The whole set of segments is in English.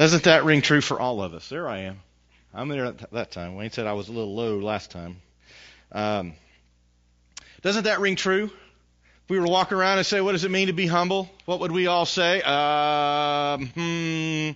Doesn't that ring true for all of us? There I am. I'm there at that time. Wayne said I was a little low last time. Um, doesn't that ring true? If we were to walk around and say, what does it mean to be humble? What would we all say? Um, hmm.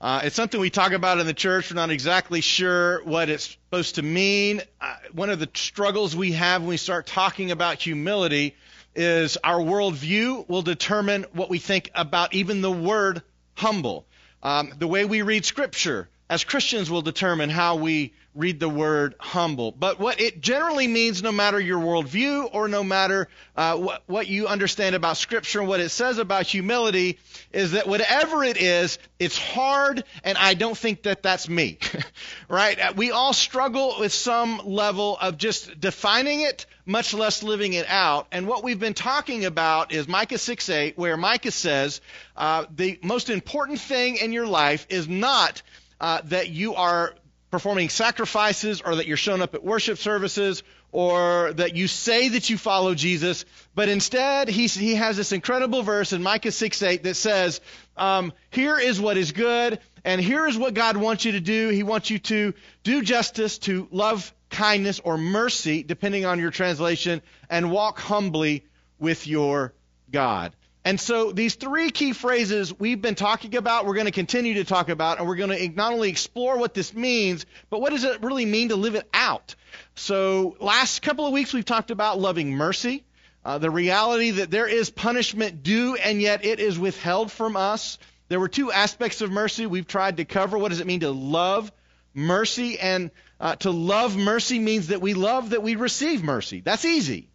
Uh, it's something we talk about in the church. We're not exactly sure what it's supposed to mean. Uh, one of the struggles we have when we start talking about humility is our worldview will determine what we think about even the word humble. Um, the way we read Scripture. As Christians will determine how we read the word humble. But what it generally means, no matter your worldview or no matter uh, what, what you understand about Scripture and what it says about humility, is that whatever it is, it's hard, and I don't think that that's me. right? Uh, we all struggle with some level of just defining it, much less living it out. And what we've been talking about is Micah 6 8, where Micah says uh, the most important thing in your life is not uh, that you are performing sacrifices or that you're showing up at worship services or that you say that you follow Jesus, but instead he, he has this incredible verse in Micah 6 8 that says, um, Here is what is good, and here is what God wants you to do. He wants you to do justice, to love kindness or mercy, depending on your translation, and walk humbly with your God. And so these three key phrases we've been talking about, we're going to continue to talk about, and we're going to not only explore what this means, but what does it really mean to live it out. So last couple of weeks we've talked about loving mercy, uh, the reality that there is punishment due and yet it is withheld from us. There were two aspects of mercy we've tried to cover. What does it mean to love mercy? And uh, to love mercy means that we love that we receive mercy. That's easy.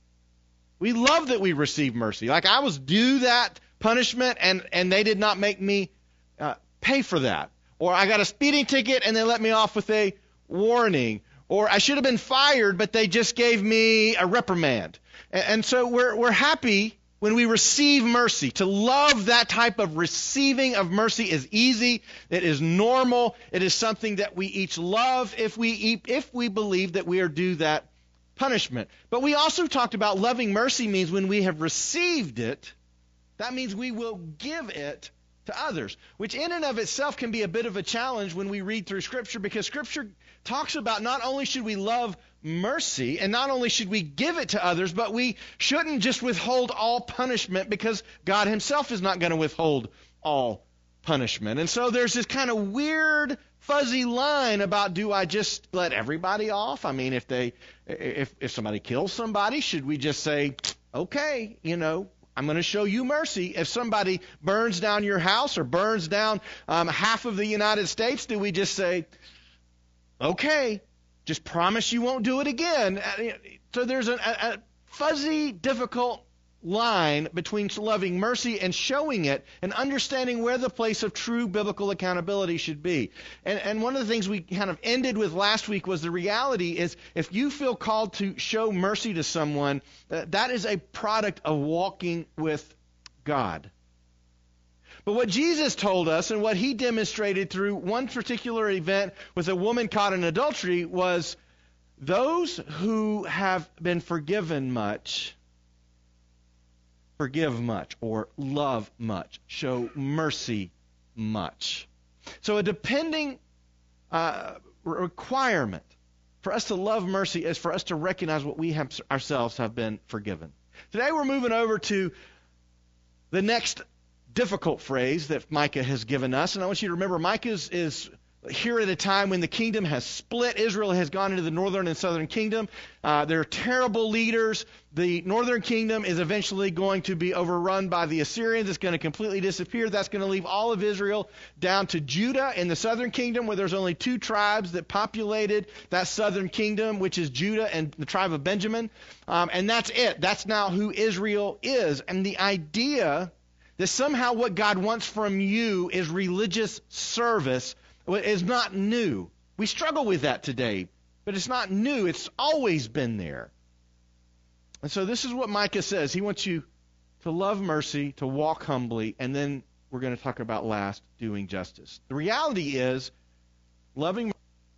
We love that we receive mercy. Like I was due that punishment, and and they did not make me uh, pay for that. Or I got a speeding ticket and they let me off with a warning. Or I should have been fired, but they just gave me a reprimand. And, and so we're we're happy when we receive mercy. To love that type of receiving of mercy is easy. It is normal. It is something that we each love if we if we believe that we are due that punishment. But we also talked about loving mercy means when we have received it, that means we will give it to others, which in and of itself can be a bit of a challenge when we read through Scripture because Scripture talks about not only should we love mercy and not only should we give it to others, but we shouldn't just withhold all punishment because God Himself is not going to withhold all punishment. And so there's this kind of weird fuzzy line about do I just let everybody off? I mean, if they if if somebody kills somebody, should we just say, okay, you know, I'm going to show you mercy. If somebody burns down your house or burns down um, half of the United States, do we just say, okay, just promise you won't do it again? Uh, so there's a, a fuzzy, difficult line between loving mercy and showing it and understanding where the place of true biblical accountability should be. And, and one of the things we kind of ended with last week was the reality is if you feel called to show mercy to someone, uh, that is a product of walking with God. But what Jesus told us and what he demonstrated through one particular event with a woman caught in adultery was those who have been forgiven much forgive much or love much, show mercy much. So a depending uh, requirement for us to love mercy is for us to recognize what we have, ourselves have been forgiven. Today we're moving over to the next difficult phrase that Micah has given us, and I want you to remember Micah is, is here at a time when the kingdom has split. Israel has gone into the northern and southern kingdom. Uh, they're terrible leaders. The northern kingdom is eventually going to be overrun by the Assyrians. It's going to completely disappear. That's going to leave all of Israel down to Judah in the southern kingdom, where there's only two tribes that populated that southern kingdom, which is Judah and the tribe of Benjamin. Um, and that's it. That's now who Israel is. And the idea that somehow what God wants from you is religious service is not new. We struggle with that today, but it's not new. It's always been there. And so this is what Micah says. He wants you to love mercy, to walk humbly, and then we're going to talk about last, doing justice. The reality is, loving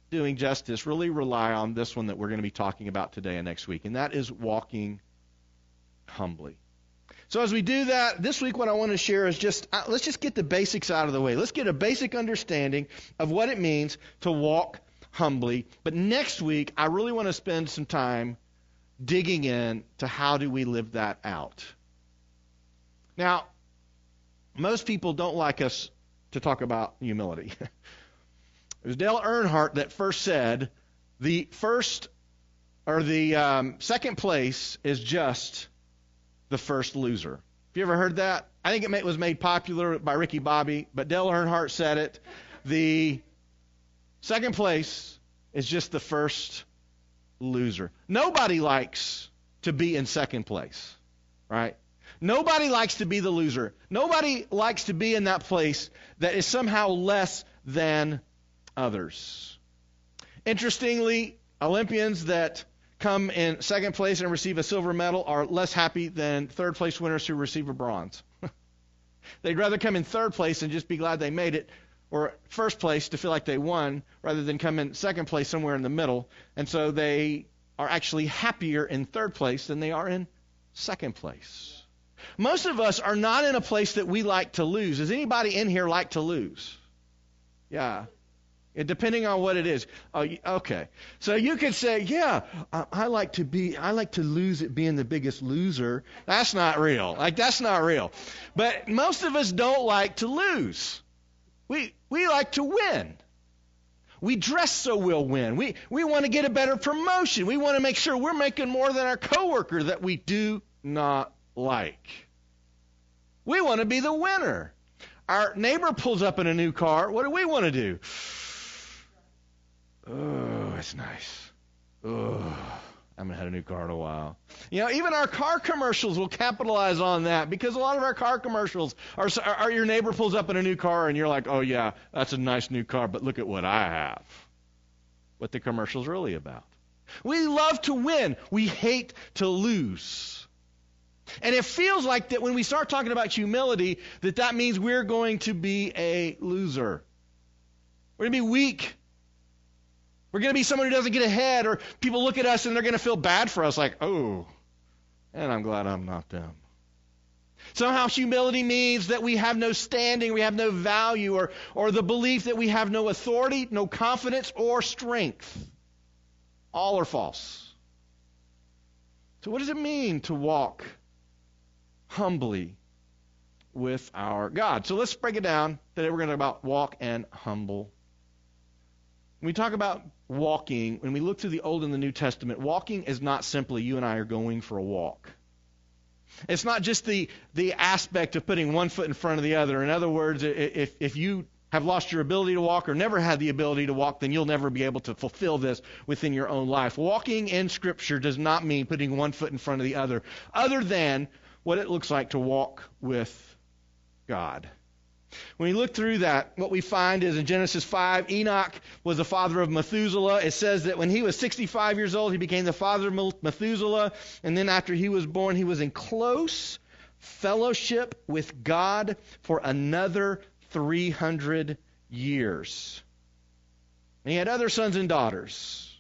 doing justice really rely on this one that we're going to be talking about today and next week, and that is walking humbly. So as we do that, this week what I want to share is just uh, let's just get the basics out of the way. Let's get a basic understanding of what it means to walk humbly. But next week I really want to spend some time digging in to how do we live that out. Now, most people don't like us to talk about humility. it was Dale Earnhardt that first said the first or the um, second place is just the first loser. Have you ever heard that? I think it was made popular by Ricky Bobby, but Dale Earnhardt said it. The second place is just the first loser. Nobody likes to be in second place, right? Nobody likes to be the loser. Nobody likes to be in that place that is somehow less than others. Interestingly, Olympians that come in second place and receive a silver medal are less happy than third place winners who receive a bronze. They'd rather come in third place and just be glad they made it, or first place to feel like they won, rather than come in second place somewhere in the middle. And so they are actually happier in third place than they are in second place. Most of us are not in a place that we like to lose. Does anybody in here like to lose? Yeah. Depending on what it is. Uh, okay. So you could say, yeah, I like to be, I like to lose at being the biggest loser. That's not real. Like, that's not real. But most of us don't like to lose. We, we like to win. We dress so we'll win. We, we want to get a better promotion. We want to make sure we're making more than our coworker that we do not like. We want to be the winner. Our neighbor pulls up in a new car. What do we want to do? Oh, it's nice. Oh, I haven't had a new car in a while. You know, even our car commercials will capitalize on that because a lot of our car commercials are, are your neighbor pulls up in a new car and you're like, oh yeah, that's a nice new car, but look at what I have. What the commercial's really about. We love to win. We hate to lose. And it feels like that when we start talking about humility, that that means we're going to be a loser. We're going to be weak. We're going to be someone who doesn't get ahead, or people look at us and they're going to feel bad for us, like, oh, and I'm glad I'm not them. Somehow humility means that we have no standing, we have no value, or, or the belief that we have no authority, no confidence, or strength. All are false. So, what does it mean to walk humbly with our God? So, let's break it down. Today we're going to talk about walk and humble. When we talk about walking, when we look through the Old and the New Testament, walking is not simply you and I are going for a walk. It's not just the, the aspect of putting one foot in front of the other. In other words, if, if you have lost your ability to walk or never had the ability to walk, then you'll never be able to fulfill this within your own life. Walking in Scripture does not mean putting one foot in front of the other, other than what it looks like to walk with God. When we look through that, what we find is in Genesis 5, Enoch was the father of Methuselah. It says that when he was 65 years old, he became the father of Methuselah. And then after he was born, he was in close fellowship with God for another 300 years. And he had other sons and daughters.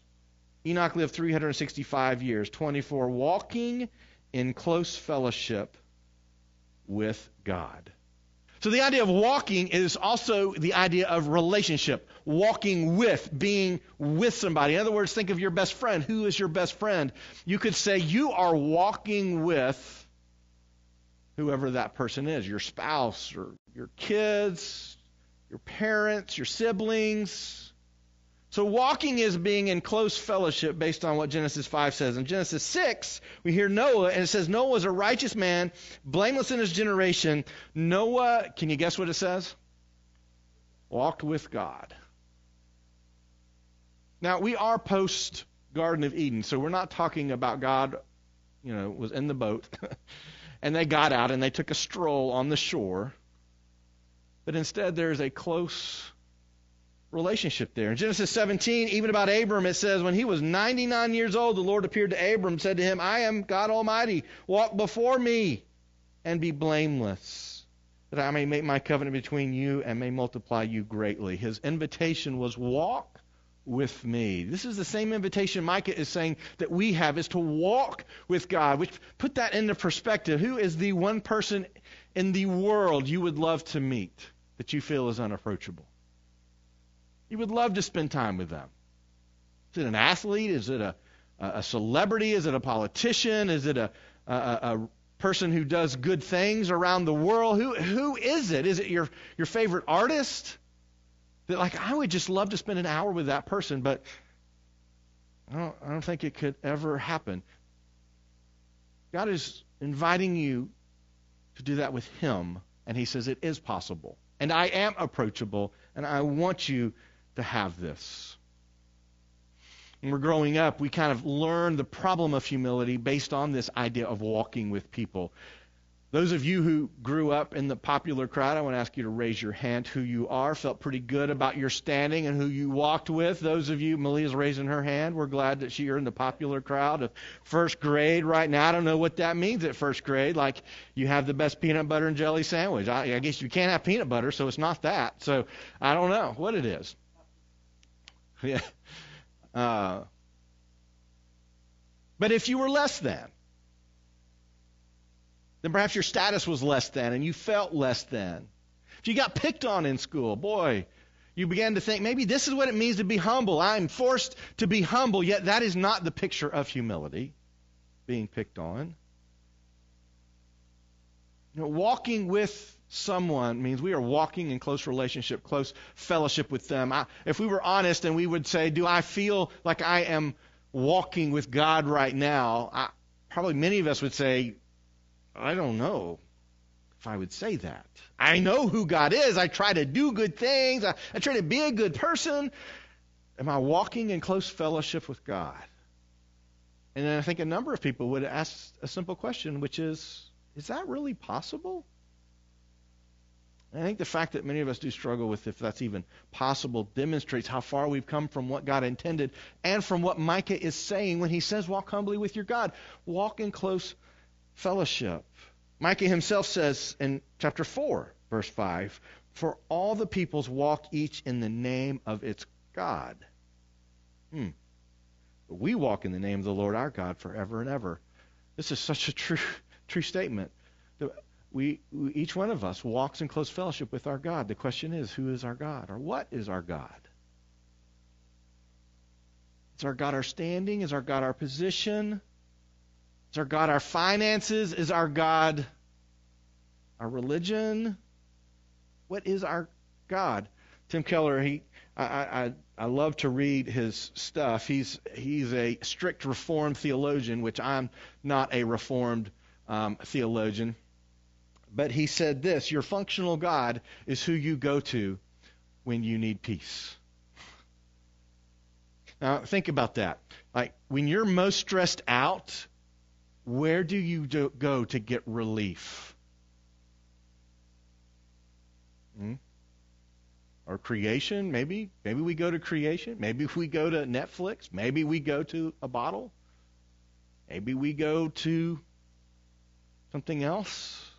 Enoch lived 365 years, 24, walking in close fellowship with God. So the idea of walking is also the idea of relationship. Walking with, being with somebody. In other words, think of your best friend. Who is your best friend? You could say you are walking with whoever that person is your spouse, or your kids, your parents, your siblings so walking is being in close fellowship based on what Genesis 5 says. In Genesis 6, we hear Noah, and it says Noah was a righteous man, blameless in his generation. Noah, can you guess what it says? Walked with God. Now, we are post Garden of Eden, so we're not talking about God, you know, was in the boat, and they got out and they took a stroll on the shore. But instead, there's a close relationship there. In Genesis 17, even about Abram, it says, When he was 99 years old, the Lord appeared to Abram, said to him, I am God Almighty. Walk before me and be blameless, that I may make my covenant between you and may multiply you greatly. His invitation was walk with me. This is the same invitation Micah is saying that we have is to walk with God, which put that into perspective. Who is the one person in the world you would love to meet that you feel is unapproachable? You would love to spend time with them. Is it an athlete? Is it a, a celebrity? Is it a politician? Is it a, a, a person who does good things around the world? Who, who is it? Is it your, your favorite artist? That like I would just love to spend an hour with that person, but I don't, I don't think it could ever happen. God is inviting you to do that with Him, and He says it is possible. And I am approachable, and I want you to have this. When we're growing up, we kind of learn the problem of humility based on this idea of walking with people. Those of you who grew up in the popular crowd, I want to ask you to raise your hand who you are. Felt pretty good about your standing and who you walked with. Those of you, Malia's raising her hand. We're glad that you're in the popular crowd of first grade right now. I don't know what that means at first grade. Like you have the best peanut butter and jelly sandwich. I, I guess you can't have peanut butter, so it's not that. So I don't know what it is. Yeah. Uh, but if you were less than, then perhaps your status was less than and you felt less than. If you got picked on in school, boy, you began to think maybe this is what it means to be humble. I'm forced to be humble, yet that is not the picture of humility, being picked on. You know, walking with someone means we are walking in close relationship, close fellowship with them. I, if we were honest and we would say, Do I feel like I am walking with God right now? I, probably many of us would say, I don't know if I would say that. I know who God is. I try to do good things. I, I try to be a good person. Am I walking in close fellowship with God? And then I think a number of people would ask a simple question, which is, is that really possible? I think the fact that many of us do struggle with if that's even possible demonstrates how far we've come from what God intended and from what Micah is saying when he says, Walk humbly with your God. Walk in close fellowship. Micah himself says in chapter 4, verse 5, For all the peoples walk each in the name of its God. Hmm. But we walk in the name of the Lord our God forever and ever. This is such a true, true statement. We, we, each one of us walks in close fellowship with our God. The question is, who is our God? Or what is our God? Is our God our standing? Is our God our position? Is our God our finances? Is our God our religion? What is our God? Tim Keller, he, I, I, I love to read his stuff. He's, he's a strict Reformed theologian, which I'm not a Reformed um, theologian. But he said this Your functional God is who you go to when you need peace. Now, think about that. Like, when you're most stressed out, where do you do, go to get relief? Hmm? Or creation, maybe. Maybe we go to creation. Maybe we go to Netflix. Maybe we go to a bottle. Maybe we go to something else.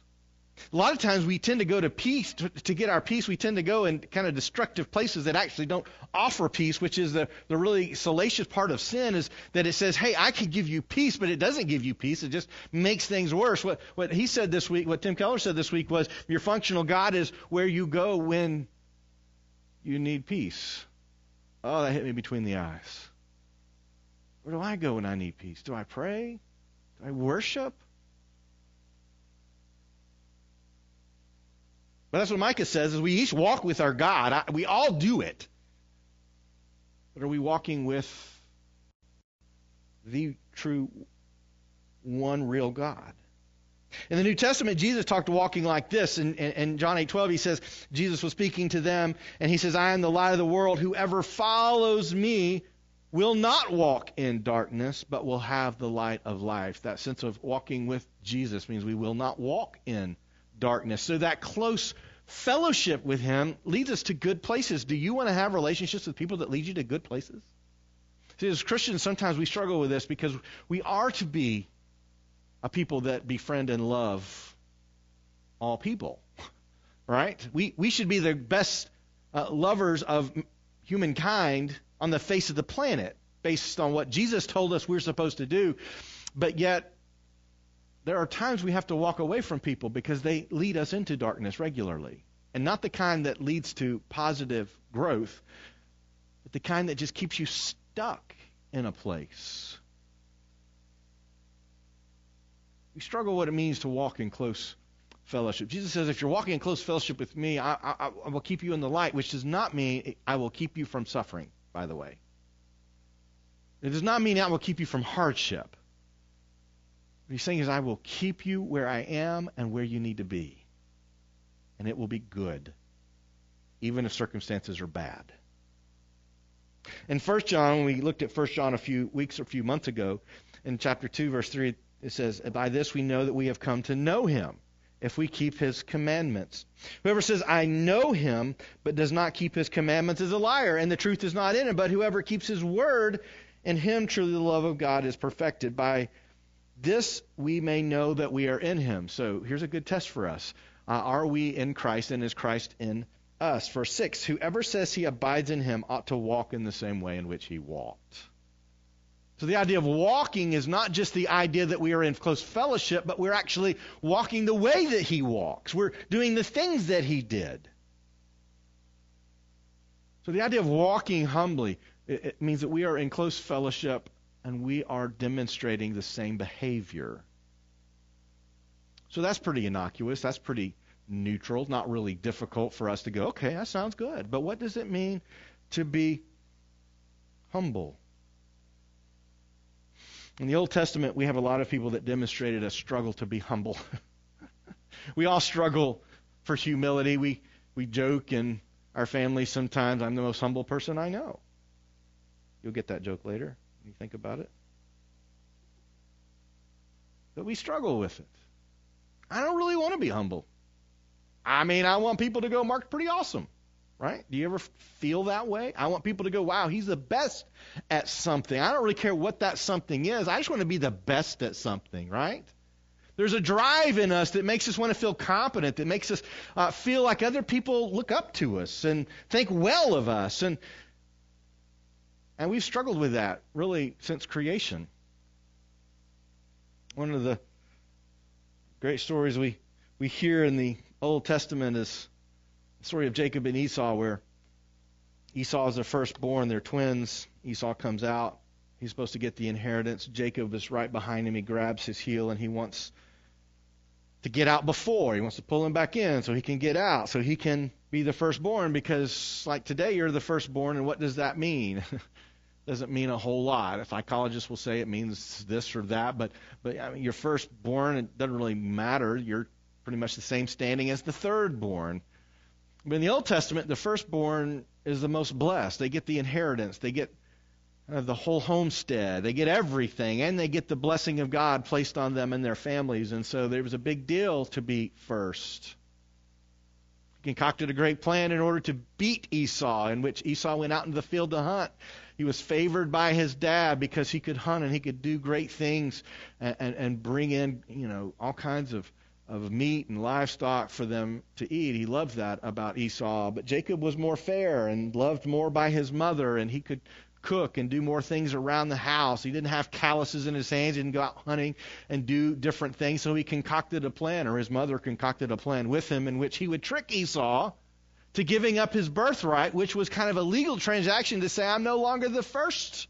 A lot of times we tend to go to peace to, to, get our peace. We tend to go in kind of destructive places that actually don't offer peace, which is the, the really salacious part of sin is that it says, hey, I could give you peace, but it doesn't give you peace. It just makes things worse. What, what he said this week, what Tim Keller said this week was, your functional God is where you go when you need peace. Oh, that hit me between the eyes. Where do I go when I need peace? Do I pray? Do I worship? But that's what Micah says is we each walk with our God. I, we all do it. But are we walking with the true one real God? In the New Testament, Jesus talked to walking like this. In, in, in John 8 12, he says, Jesus was speaking to them, and he says, I am the light of the world. Whoever follows me will not walk in darkness, but will have the light of life. That sense of walking with Jesus means we will not walk in darkness. So that close fellowship with Him leads us to good places. Do you want to have relationships with people that lead you to good places? See, as Christians, sometimes we struggle with this because we are to be a people that befriend and love all people, right? We, we should be the best uh, lovers of humankind, on the face of the planet based on what Jesus told us we're supposed to do. But yet, there are times we have to walk away from people because they lead us into darkness regularly. And not the kind that leads to positive growth, but the kind that just keeps you stuck in a place. We struggle with what it means to walk in close fellowship. Jesus says, if you're walking in close fellowship with me, I, I, I will keep you in the light, which does not mean I will keep you from suffering, by the way. It does not mean I will keep you from hardship. What he's saying is, I will keep you where I am and where you need to be. And it will be good, even if circumstances are bad. In 1 John, we looked at 1 John a few weeks or a few months ago, in chapter 2, verse 3, it says, By this we know that we have come to know him, if we keep his commandments. Whoever says, I know him, but does not keep his commandments is a liar, and the truth is not in him. But whoever keeps his word, in him truly the love of God is perfected. By this we may know that we are in him. So here's a good test for us. Uh, are we in Christ, and is Christ in us? Verse 6 Whoever says he abides in him ought to walk in the same way in which he walked. So the idea of walking is not just the idea that we are in close fellowship, but we're actually walking the way that he walks. We're doing the things that he did. So the idea of walking humbly, it, it means that we are in close fellowship and we are demonstrating the same behavior. So that's pretty innocuous. That's pretty neutral. Not really difficult for us to go, okay, that sounds good. But what does it mean to be humble? In the Old Testament, we have a lot of people that demonstrated a struggle to be humble. we all struggle for humility. We, we joke in our family sometimes, I'm the most humble person I know. You'll get that joke later you think about it. But we struggle with it. I don't really want to be humble. I mean, I want people to go, Mark's pretty awesome right? Do you ever feel that way? I want people to go, wow, he's the best at something. I don't really care what that something is. I just want to be the best at something, right? There's a drive in us that makes us want to feel competent, that makes us uh, feel like other people look up to us and think well of us. And, and we've struggled with that really since creation. One of the great stories we, we hear in the Old Testament is the story of Jacob and Esau, where Esau is the firstborn, they're twins. Esau comes out. He's supposed to get the inheritance. Jacob is right behind him. He grabs his heel and he wants to get out before. He wants to pull him back in so he can get out, so he can be the firstborn. Because, like today, you're the firstborn, and what does that mean? Doesn't mean a whole lot. If psychologist will say it means this or that, but but I mean, you're firstborn. It doesn't really matter. You're pretty much the same standing as the thirdborn. But in the Old Testament, the firstborn is the most blessed. They get the inheritance, they get uh, the whole homestead, they get everything, and they get the blessing of God placed on them and their families. And so there was a big deal to be first. He concocted a great plan in order to beat Esau, in which Esau went out into the field to hunt. He was favored by his dad because he could hunt and he could do great things and, and, and bring in, you know, all kinds of of meat and livestock for them to eat. He loved that about Esau. But Jacob was more fair and loved more by his mother, and he could cook and do more things around the house. He didn't have calluses in his hands. He didn't go out hunting and do different things. So he concocted a plan, or his mother concocted a plan with him in which he would trick Esau to giving up his birthright, which was kind of a legal transaction to say, I'm no longer the first.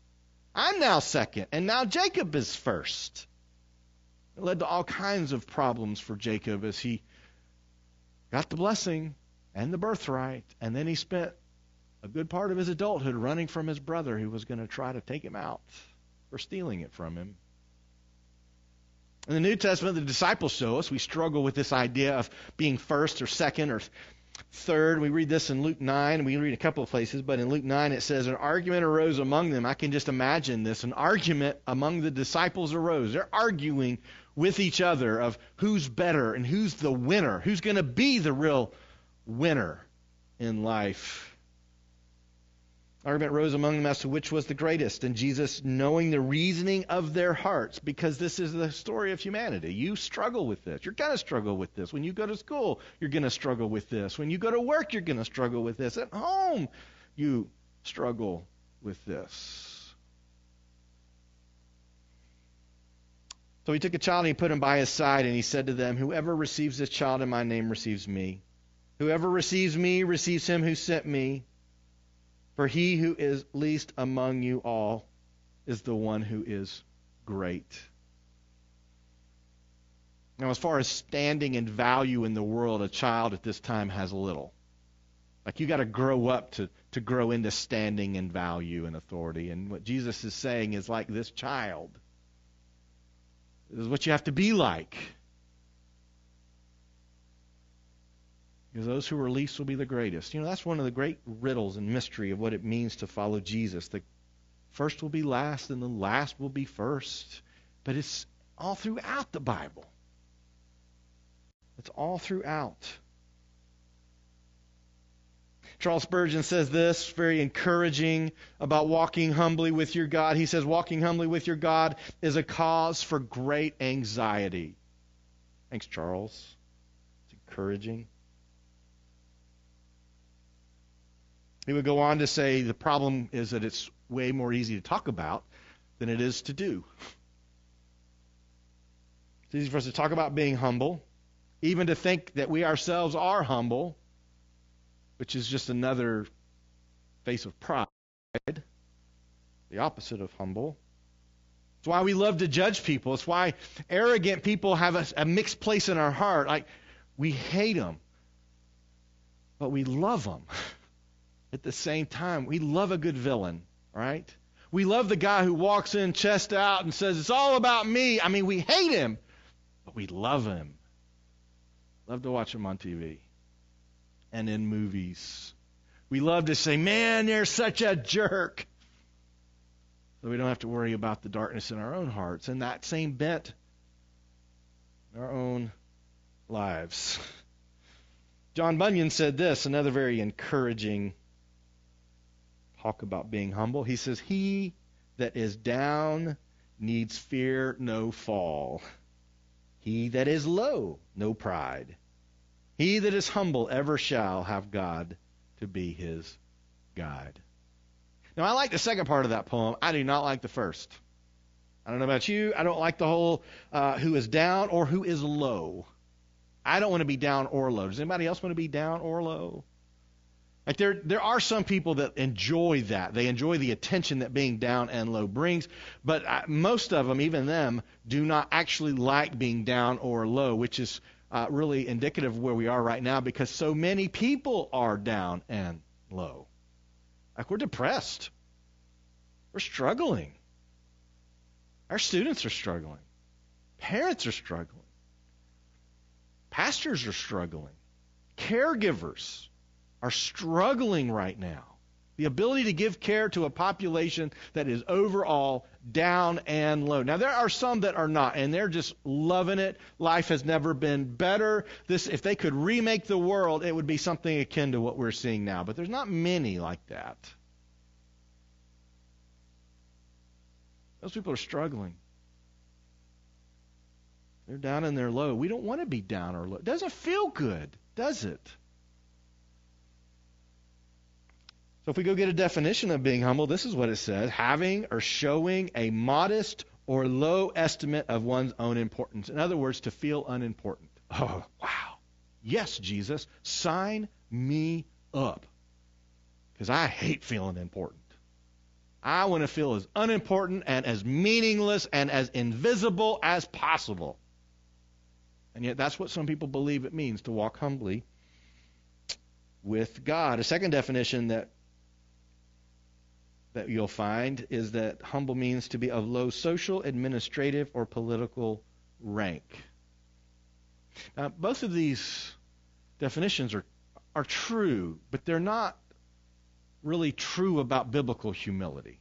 I'm now second. And now Jacob is first. It led to all kinds of problems for Jacob as he got the blessing and the birthright, and then he spent a good part of his adulthood running from his brother who was going to try to take him out for stealing it from him. In the New Testament, the disciples show us we struggle with this idea of being first or second or third. We read this in Luke 9. We read a couple of places, but in Luke 9 it says, An argument arose among them. I can just imagine this. An argument among the disciples arose. They're arguing with each other of who's better and who's the winner, who's going to be the real winner in life. Argument rose among them as to which was the greatest, and Jesus, knowing the reasoning of their hearts, because this is the story of humanity. You struggle with this. You're going to struggle with this. When you go to school, you're going to struggle with this. When you go to work, you're going to struggle with this. At home, you struggle with this. So he took a child and he put him by his side, and he said to them, Whoever receives this child in my name receives me. Whoever receives me receives him who sent me. For he who is least among you all is the one who is great. Now, as far as standing and value in the world, a child at this time has little. Like you got to grow up to, to grow into standing and value and authority. And what Jesus is saying is like this child. This is what you have to be like. Because those who are least will be the greatest. You know, that's one of the great riddles and mystery of what it means to follow Jesus. The first will be last and the last will be first. But it's all throughout the Bible. It's all throughout. Charles Spurgeon says this, very encouraging about walking humbly with your God. He says, Walking humbly with your God is a cause for great anxiety. Thanks, Charles. It's encouraging. He would go on to say the problem is that it's way more easy to talk about than it is to do. It's easy for us to talk about being humble, even to think that we ourselves are humble, which is just another face of pride, the opposite of humble. It's why we love to judge people. It's why arrogant people have a, a mixed place in our heart. Like, we hate them, but we love them at the same time. We love a good villain, right? We love the guy who walks in chest out and says, It's all about me. I mean, we hate him, but we love him. Love to watch him on TV and in movies. We love to say, man, they're such a jerk. So we don't have to worry about the darkness in our own hearts and that same bent in our own lives. John Bunyan said this, another very encouraging talk about being humble. He says, He that is down needs fear no fall. He that is low, no pride. He that is humble ever shall have God to be his guide. Now, I like the second part of that poem. I do not like the first. I don't know about you. I don't like the whole uh, who is down or who is low. I don't want to be down or low. Does anybody else want to be down or low? Like there, there are some people that enjoy that. They enjoy the attention that being down and low brings. But uh, most of them, even them, do not actually like being down or low, which is uh, really indicative of where we are right now because so many people are down and low. Like we're depressed. We're struggling. Our students are struggling. Parents are struggling. Pastors are struggling. Caregivers are struggling right now the ability to give care to a population that is overall down and low. Now there are some that are not, and they're just loving it. Life has never been better. This, if they could remake the world, it would be something akin to what we're seeing now. But there's not many like that. Those people are struggling. They're down and they're low. We don't want to be down or low. It doesn't feel good, does it? So if we go get a definition of being humble, this is what it says having or showing a modest or low estimate of one's own importance. In other words, to feel unimportant. Oh, wow. Yes, Jesus, sign me up. Because I hate feeling important. I want to feel as unimportant and as meaningless and as invisible as possible. And yet, that's what some people believe it means to walk humbly with God. A second definition that that you'll find is that humble means to be of low social, administrative, or political rank. Now, both of these definitions are, are true, but they're not really true about biblical humility.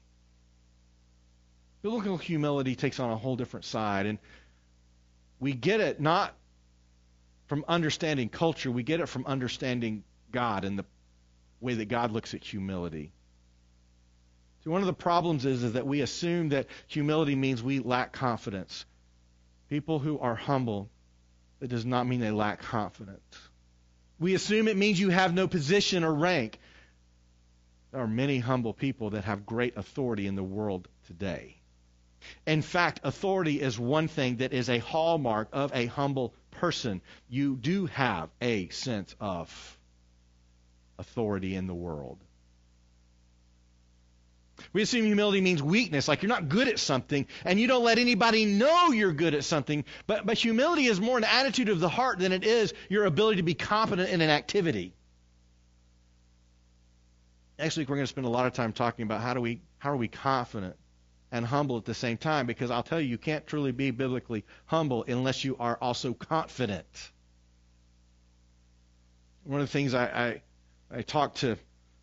Biblical humility takes on a whole different side, and we get it not from understanding culture, we get it from understanding God and the way that God looks at humility. One of the problems is, is that we assume that humility means we lack confidence. People who are humble, it does not mean they lack confidence. We assume it means you have no position or rank. there are many humble people that have great authority in the world today. In fact, authority is one thing that is a hallmark of a humble person. You do have a sense of authority in the world. We assume humility means weakness, like you're not good at something and you don't let anybody know you're good at something. But, but humility is more an attitude of the heart than it is your ability to be competent in an activity. Next week, we're going to spend a lot of time talking about how, do we, how are we confident and humble at the same time because I'll tell you, you can't truly be biblically humble unless you are also confident. One of the things I, I, I talk to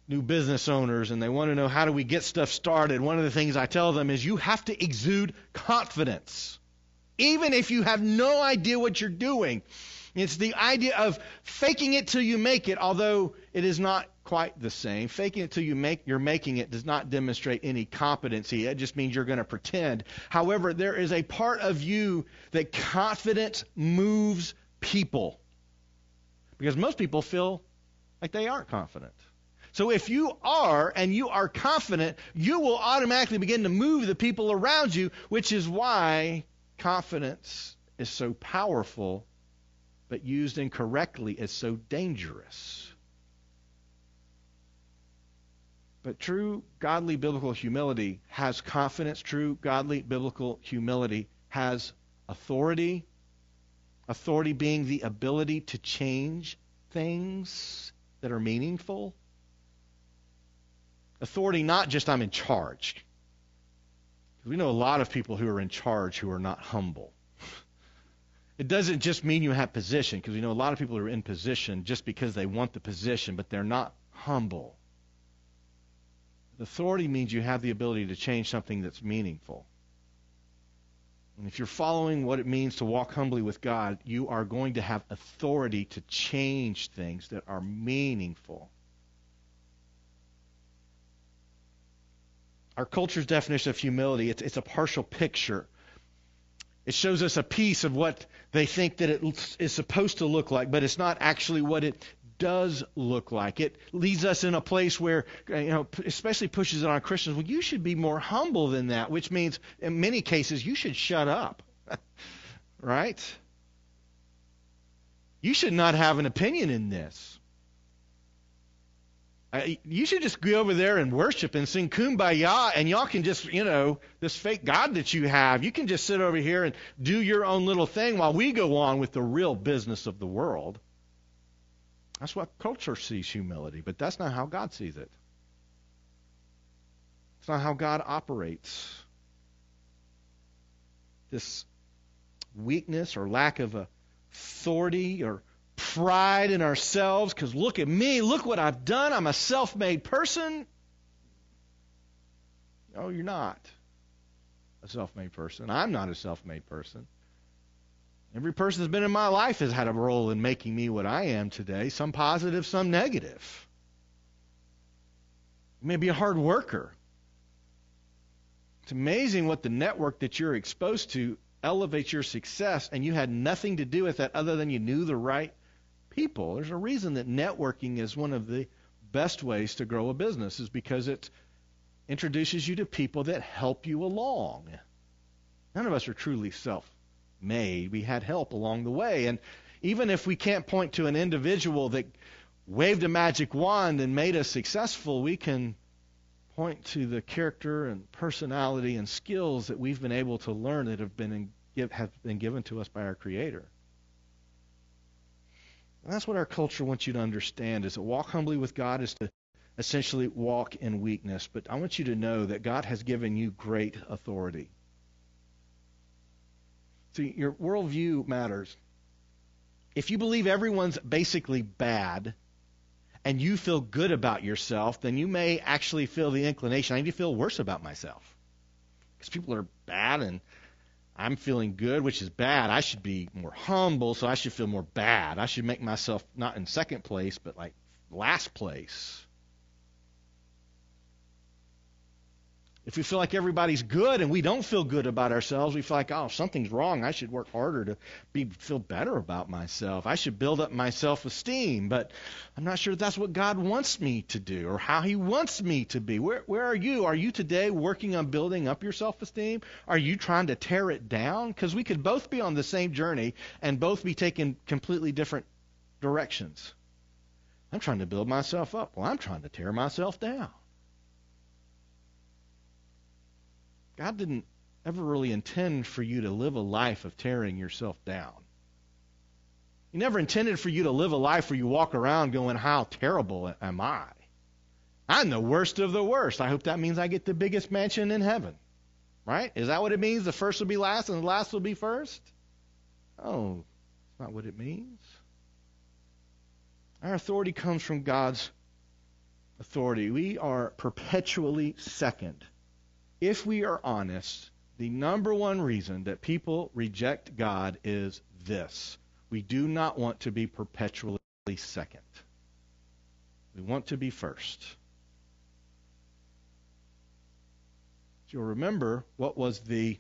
new business owners and they want to know how do we get stuff started, one of the things I tell them is you have to exude confidence. Even if you have no idea what you're doing. It's the idea of faking it till you make it, although it is not quite the same. Faking it till you make you're making it does not demonstrate any competency. It just means you're going to pretend. However, there is a part of you that confidence moves people. Because most people feel like they aren't confident. So if you are and you are confident, you will automatically begin to move the people around you, which is why confidence is so powerful, but used incorrectly is so dangerous. But true godly biblical humility has confidence. True godly biblical humility has authority. Authority being the ability to change things that are meaningful. Authority, not just I'm in charge. We know a lot of people who are in charge who are not humble. It doesn't just mean you have position, because we know a lot of people are in position just because they want the position, but they're not humble. Authority means you have the ability to change something that's meaningful. And if you're following what it means to walk humbly with God, you are going to have authority to change things that are meaningful. Our culture's definition of humility, it's, it's a partial picture. It shows us a piece of what they think that it is supposed to look like, but it's not actually what it does look like. It leads us in a place where, you know, especially pushes it on Christians. Well, you should be more humble than that, which means in many cases you should shut up. right? You should not have an opinion in this. You should just go over there and worship and sing kumbaya, and y'all can just, you know, this fake God that you have, you can just sit over here and do your own little thing while we go on with the real business of the world. That's what culture sees humility, but that's not how God sees it. It's not how God operates. This weakness or lack of authority or pride in ourselves because look at me, look what I've done, I'm a self made person. No, you're not a self made person. I'm not a self made person. Every person that's been in my life has had a role in making me what I am today, some positive, some negative. You may be a hard worker. It's amazing what the network that you're exposed to elevates your success, and you had nothing to do with that other than you knew the right people. There's a reason that networking is one of the best ways to grow a business, is because it introduces you to people that help you along. None of us are truly self made. We had help along the way. And even if we can't point to an individual that waved a magic wand and made us successful, we can point to the character and personality and skills that we've been able to learn that have been in, have been given to us by our Creator. And that's what our culture wants you to understand: is to walk humbly with God is to essentially walk in weakness. But I want you to know that God has given you great authority. See, your worldview matters. If you believe everyone's basically bad and you feel good about yourself, then you may actually feel the inclination, I need to feel worse about myself. Because people are bad and I'm feeling good, which is bad. I should be more humble, so I should feel more bad. I should make myself not in second place, but like last place. If we feel like everybody's good and we don't feel good about ourselves, we feel like, oh, something's wrong. I should work harder to be feel better about myself. I should build up my self-esteem. But I'm not sure that's what God wants me to do or how He wants me to be. Where where are you? Are you today working on building up your self-esteem? Are you trying to tear it down? Because we could both be on the same journey and both be taking completely different directions. I'm trying to build myself up. Well, I'm trying to tear myself down. God didn't ever really intend for you to live a life of tearing yourself down. He never intended for you to live a life where you walk around going, How terrible am I? I'm the worst of the worst. I hope that means I get the biggest mansion in heaven. Right? Is that what it means? The first will be last and the last will be first? Oh, that's not what it means. Our authority comes from God's authority. We are perpetually second if we are honest, the number one reason that people reject God is this we do not want to be perpetually second, we want to be first. You'll remember what was the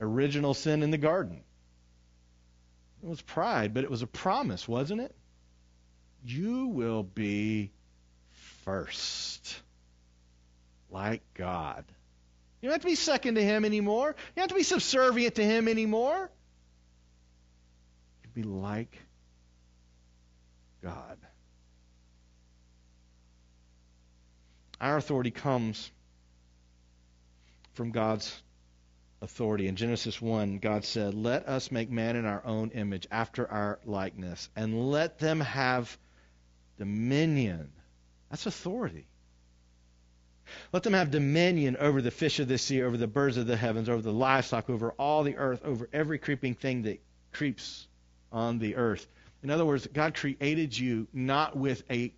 original sin in the garden. It was pride, but it was a promise, wasn't it? You will be first, like God. You don't have to be second to him anymore. You don't have to be subservient to him anymore. You be like God. Our authority comes from God's authority. In Genesis 1, God said, Let us make man in our own image, after our likeness, and let them have dominion. That's authority. Let them have dominion over the fish of the sea, over the birds of the heavens, over the livestock, over all the earth, over every creeping thing that creeps on the earth. In other words, God created you not with a,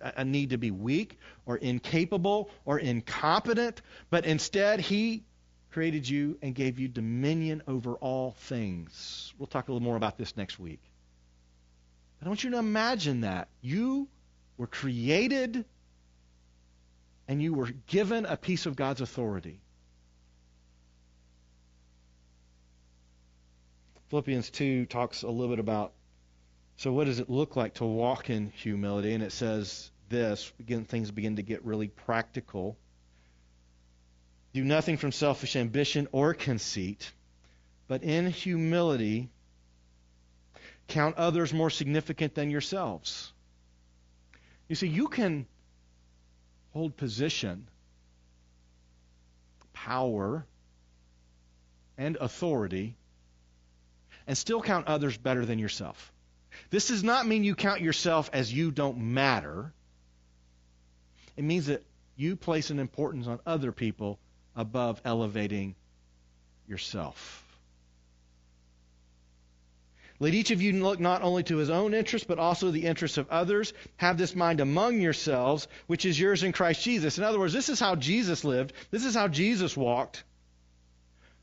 a need to be weak or incapable or incompetent, but instead He created you and gave you dominion over all things. We'll talk a little more about this next week. But I want you to imagine that. You were created and you were given a piece of God's authority. Philippians 2 talks a little bit about so what does it look like to walk in humility? And it says this, again, things begin to get really practical. Do nothing from selfish ambition or conceit, but in humility count others more significant than yourselves. You see, you can hold position, power, and authority, and still count others better than yourself. This does not mean you count yourself as you don't matter. It means that you place an importance on other people above elevating yourself. Let each of you look not only to his own interest, but also the interests of others. Have this mind among yourselves, which is yours in Christ Jesus. In other words, this is how Jesus lived. This is how Jesus walked.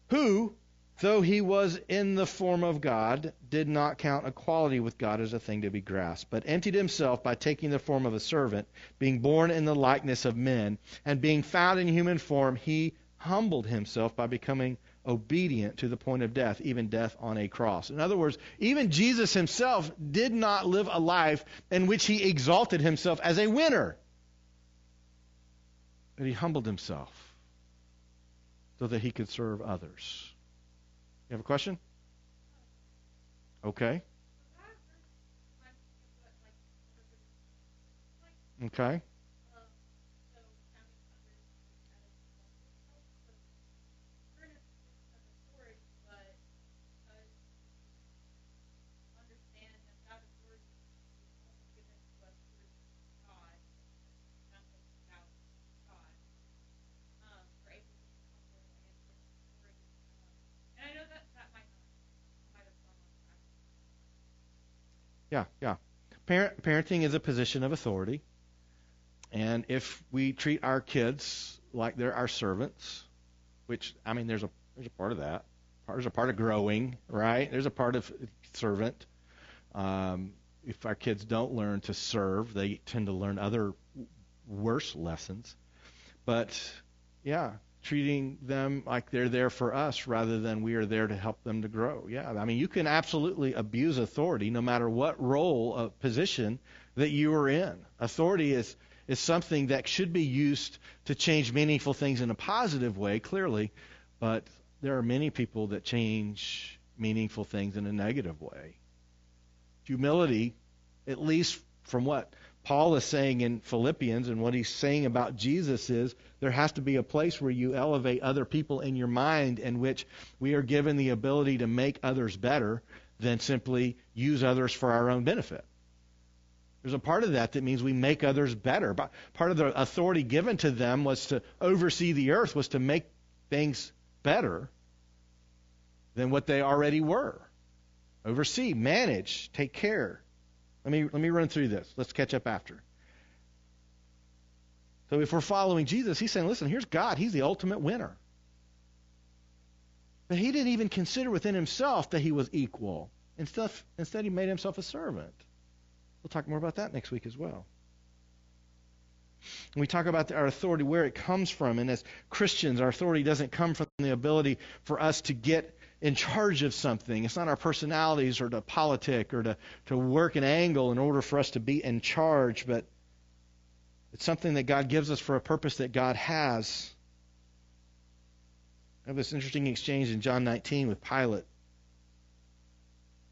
Who, though he was in the form of God, did not count equality with God as a thing to be grasped, but emptied himself by taking the form of a servant, being born in the likeness of men, and being found in human form, he humbled himself by becoming obedient to the point of death, even death on a cross. In other words, even Jesus himself did not live a life in which he exalted himself as a winner, but he humbled himself so that he could serve others. You have a question? Okay. Okay. Yeah, yeah. Parent, parenting is a position of authority. And if we treat our kids like they're our servants, which I mean there's a there's a part of that. There's a part of growing, right? There's a part of servant. Um, if our kids don't learn to serve, they tend to learn other worse lessons. But yeah, treating them like they're there for us rather than we are there to help them to grow. Yeah, I mean, you can absolutely abuse authority no matter what role, uh, position that you are in. Authority is is something that should be used to change meaningful things in a positive way, clearly, but there are many people that change meaningful things in a negative way. Humility, at least from what Paul is saying in Philippians and what he's saying about Jesus is there has to be a place where you elevate other people in your mind in which we are given the ability to make others better than simply use others for our own benefit. There's a part of that that means we make others better. Part of the authority given to them was to oversee the earth, was to make things better than what they already were. Oversee, manage, take care. Let me let me run through this. Let's catch up after. So if we're following Jesus, he's saying, listen, here's God. He's the ultimate winner. But he didn't even consider within himself that he was equal. Instead, instead he made himself a servant. We'll talk more about that next week as well. we talk about our authority, where it comes from. And as Christians, our authority doesn't come from the ability for us to get in charge of something. It's not our personalities or to politic or to, to work an angle in order for us to be in charge, but it's something that God gives us for a purpose that God has. I have this interesting exchange in John 19 with Pilate.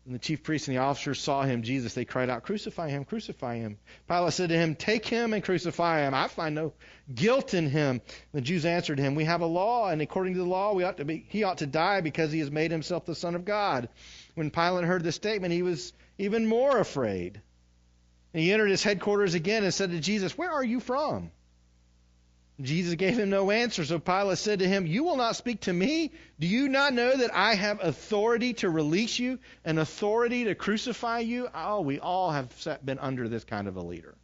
When the chief priests and the officers saw him, Jesus, they cried out, Crucify him, crucify him. Pilate said to him, Take him and crucify him. I find no guilt in him. The Jews answered him, We have a law, and according to the law, we ought to be, he ought to die because he has made himself the Son of God. When Pilate heard this statement, he was even more afraid. And he entered his headquarters again and said to Jesus, Where are you from? Jesus gave him no answer. So Pilate said to him, You will not speak to me? Do you not know that I have authority to release you and authority to crucify you? Oh, we all have been under this kind of a leader.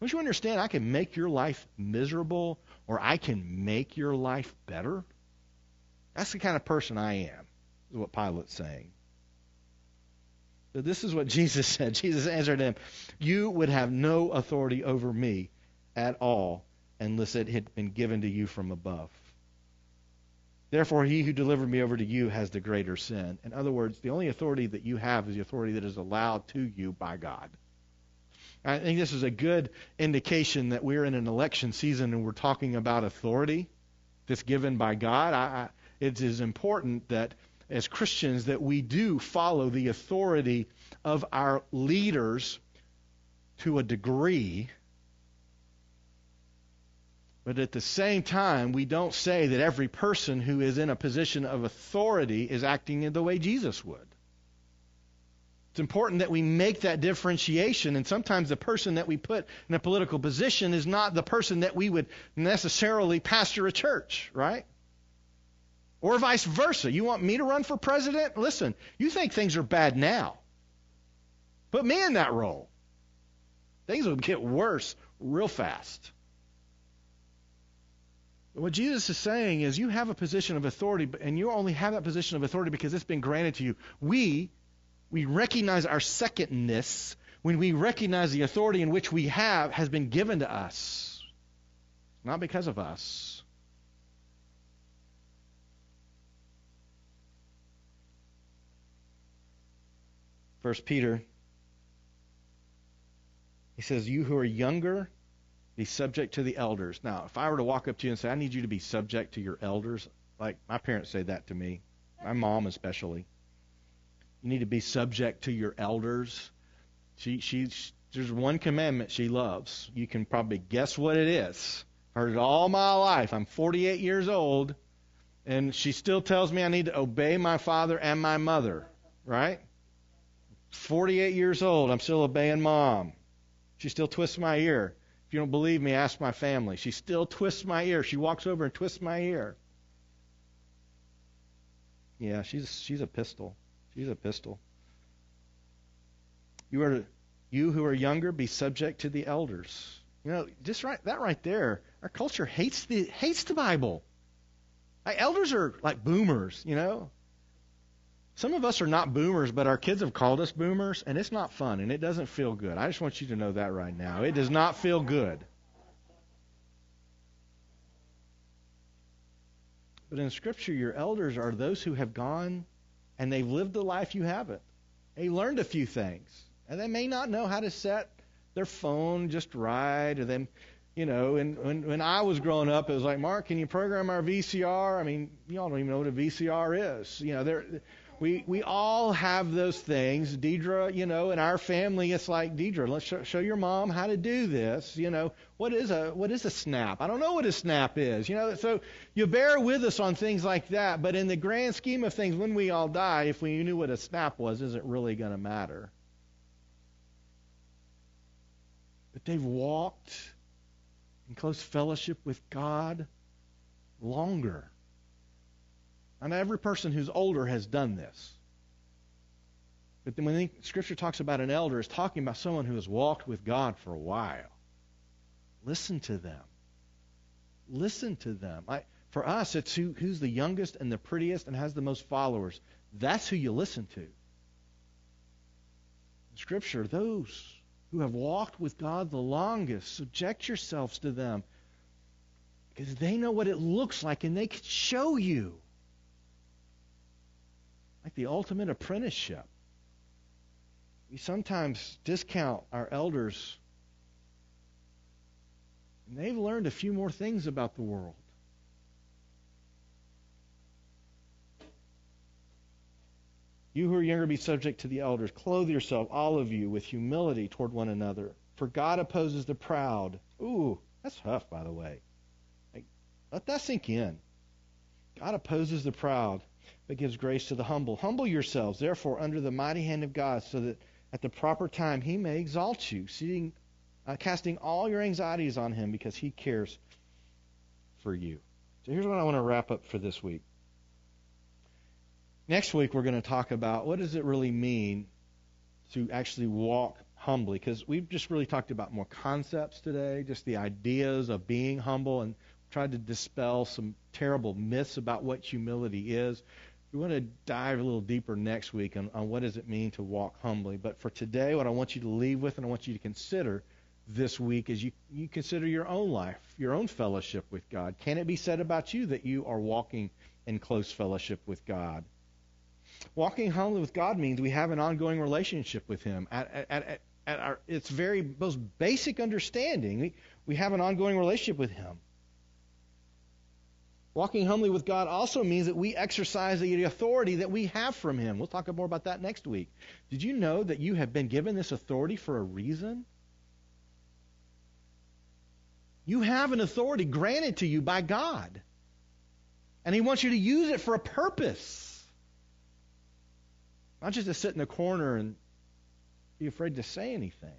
Don't you understand? I can make your life miserable or I can make your life better. That's the kind of person I am, is what Pilate's saying. So this is what Jesus said. Jesus answered him, You would have no authority over me at all unless it had been given to you from above. Therefore, he who delivered me over to you has the greater sin. In other words, the only authority that you have is the authority that is allowed to you by God. I think this is a good indication that we're in an election season and we're talking about authority that's given by God. I, I, it is important that as Christians that we do follow the authority of our leaders to a degree but at the same time, we don't say that every person who is in a position of authority is acting in the way Jesus would. It's important that we make that differentiation, and sometimes the person that we put in a political position is not the person that we would necessarily pastor a church, right? Or vice versa. You want me to run for president? Listen, you think things are bad now. Put me in that role. Things will get worse real fast. What Jesus is saying is you have a position of authority, and you only have that position of authority because it's been granted to you. We, we recognize our secondness when we recognize the authority in which we have has been given to us, not because of us. First Peter, he says, You who are younger, be subject to the elders. Now, if I were to walk up to you and say, I need you to be subject to your elders, like my parents say that to me, my mom especially. You need to be subject to your elders. She, she, there's one commandment she loves. You can probably guess what it is. Heard it all my life. I'm 48 years old, and she still tells me I need to obey my father and my mother. Right? 48 years old, I'm still obeying mom. She still twists my ear. If you don't believe me, ask my family. She still twists my ear. She walks over and twists my ear. Yeah, she's she's a pistol. She's a pistol. You are you who are younger, be subject to the elders. You know, just right that right there. Our culture hates the hates the Bible. Our elders are like boomers, you know. Some of us are not boomers, but our kids have called us boomers, and it's not fun, and it doesn't feel good. I just want you to know that right now. It does not feel good. But in Scripture, your elders are those who have gone and they've lived the life you haven't. They learned a few things, and they may not know how to set their phone just right, or them, you know. And when when I was growing up, it was like, Mark, can you program our VCR? I mean, y'all don't even know what a VCR is. You know, there we we all have those things. Deidre, you know, in our family, it's like Deidre, let's show, show your mom how to do this. You know, what is a what is a snap? I don't know what a snap is. You know, so you bear with us on things like that. But in the grand scheme of things, when we all die, if we knew what a snap was, isn't really going to matter. But they've walked in close fellowship with God longer and every person who's older has done this. But then when Scripture talks about an elder, it's talking about someone who has walked with God for a while. Listen to them. Listen to them. I, for us, it's who, who's the youngest and the prettiest and has the most followers. That's who you listen to. In Scripture, those who have walked with God the longest, subject yourselves to them because they know what it looks like and they can show you like the ultimate apprenticeship. We sometimes discount our elders, and they've learned a few more things about the world. You who are younger, be subject to the elders. Clothe yourself, all of you, with humility toward one another. For God opposes the proud. Ooh, that's tough, by the way. Like, let that sink in. God opposes the proud but gives grace to the humble. Humble yourselves, therefore, under the mighty hand of God, so that at the proper time he may exalt you, seeing, uh, casting all your anxieties on him because he cares for you. So here's what I want to wrap up for this week. Next week, we're going to talk about what does it really mean to actually walk humbly, because we've just really talked about more concepts today, just the ideas of being humble, and tried to dispel some terrible myths about what humility is. We want to dive a little deeper next week on, on what does it mean to walk humbly. But for today, what I want you to leave with and I want you to consider this week is you, you consider your own life, your own fellowship with God. Can it be said about you that you are walking in close fellowship with God? Walking humbly with God means we have an ongoing relationship with Him. At, at, at, at our, its very most basic understanding, we, we have an ongoing relationship with Him. Walking humbly with God also means that we exercise the authority that we have from Him. We'll talk more about that next week. Did you know that you have been given this authority for a reason? You have an authority granted to you by God. And He wants you to use it for a purpose. Not just to sit in a corner and be afraid to say anything.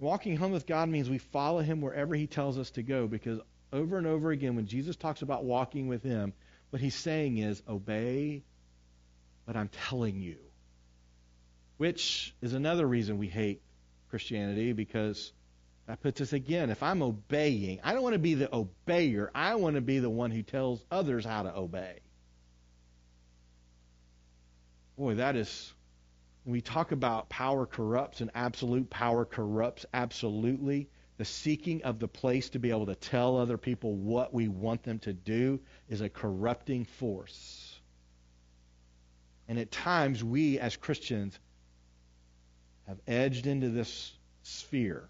Walking home with God means we follow Him wherever He tells us to go because over and over again, when Jesus talks about walking with Him, what He's saying is, obey what I'm telling you. Which is another reason we hate Christianity because that puts us again. If I'm obeying, I don't want to be the obeyer, I want to be the one who tells others how to obey. Boy, that is when we talk about power corrupts and absolute power corrupts absolutely the seeking of the place to be able to tell other people what we want them to do is a corrupting force. And at times, we as Christians have edged into this sphere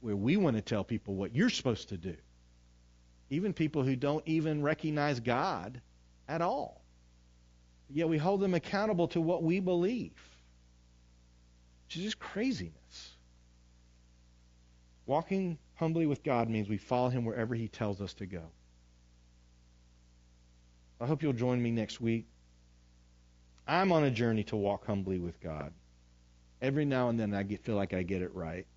where we want to tell people what you're supposed to do. Even people who don't even recognize God at all. Yet we hold them accountable to what we believe, which is just craziness. Walking humbly with God means we follow Him wherever He tells us to go. I hope you'll join me next week. I'm on a journey to walk humbly with God. Every now and then I get, feel like I get it right.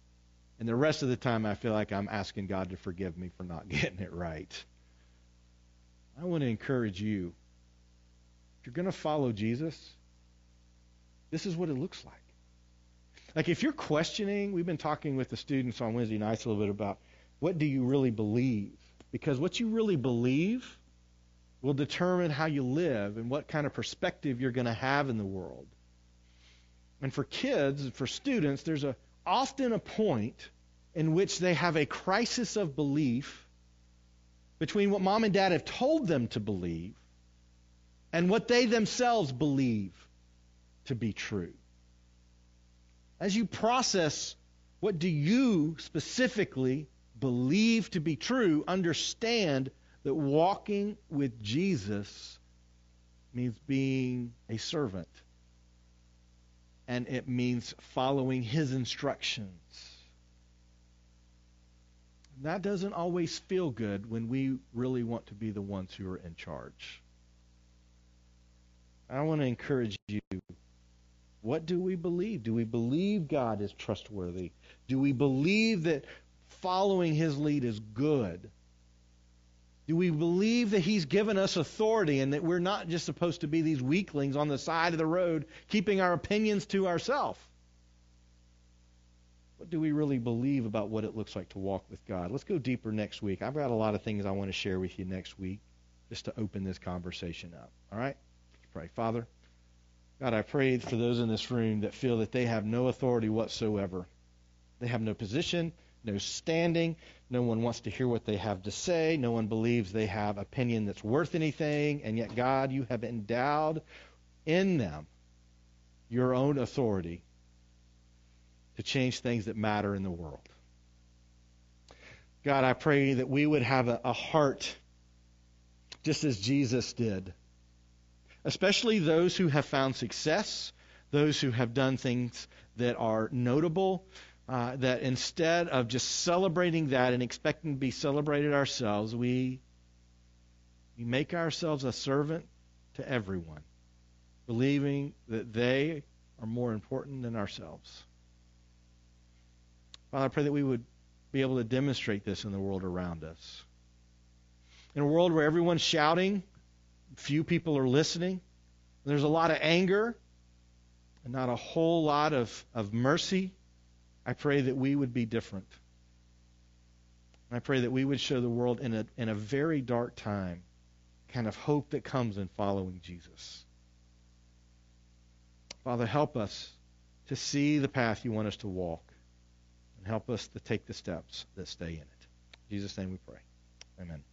And the rest of the time I feel like I'm asking God to forgive me for not getting it right. I want to encourage you. If you're going to follow Jesus, this is what it looks like. Like if you're questioning, we've been talking with the students on Wednesday nights a little bit about what do you really believe? Because what you really believe will determine how you live and what kind of perspective you're going to have in the world. And for kids, for students, there's a often a point in which they have a crisis of belief between what mom and dad have told them to believe and what they themselves believe to be true. As you process what do you specifically believe to be true, understand that walking with Jesus means being a servant. And it means following his instructions. That doesn't always feel good when we really want to be the ones who are in charge. I want to encourage you. What do we believe? Do we believe God is trustworthy? Do we believe that following his lead is good? Do we believe that he's given us authority and that we're not just supposed to be these weaklings on the side of the road keeping our opinions to ourselves? What do we really believe about what it looks like to walk with God? Let's go deeper next week. I've got a lot of things I want to share with you next week just to open this conversation up. All right? Let's pray. Father, God, I pray for those in this room that feel that they have no authority whatsoever. They have no position, no standing. No one wants to hear what they have to say. No one believes they have opinion that's worth anything. And yet, God, you have endowed in them your own authority to change things that matter in the world. God, I pray that we would have a, a heart just as Jesus did, especially those who have found success, those who have done things that are notable, uh, that instead of just celebrating that and expecting to be celebrated ourselves, we, we make ourselves a servant to everyone, believing that they are more important than ourselves. Father, I pray that we would be able to demonstrate this in the world around us. In a world where everyone's shouting, few people are listening, there's a lot of anger, and not a whole lot of, of mercy I pray that we would be different. I pray that we would show the world in a, in a very dark time kind of hope that comes in following Jesus. Father, help us to see the path you want us to walk and help us to take the steps that stay in it. In Jesus' name we pray. Amen.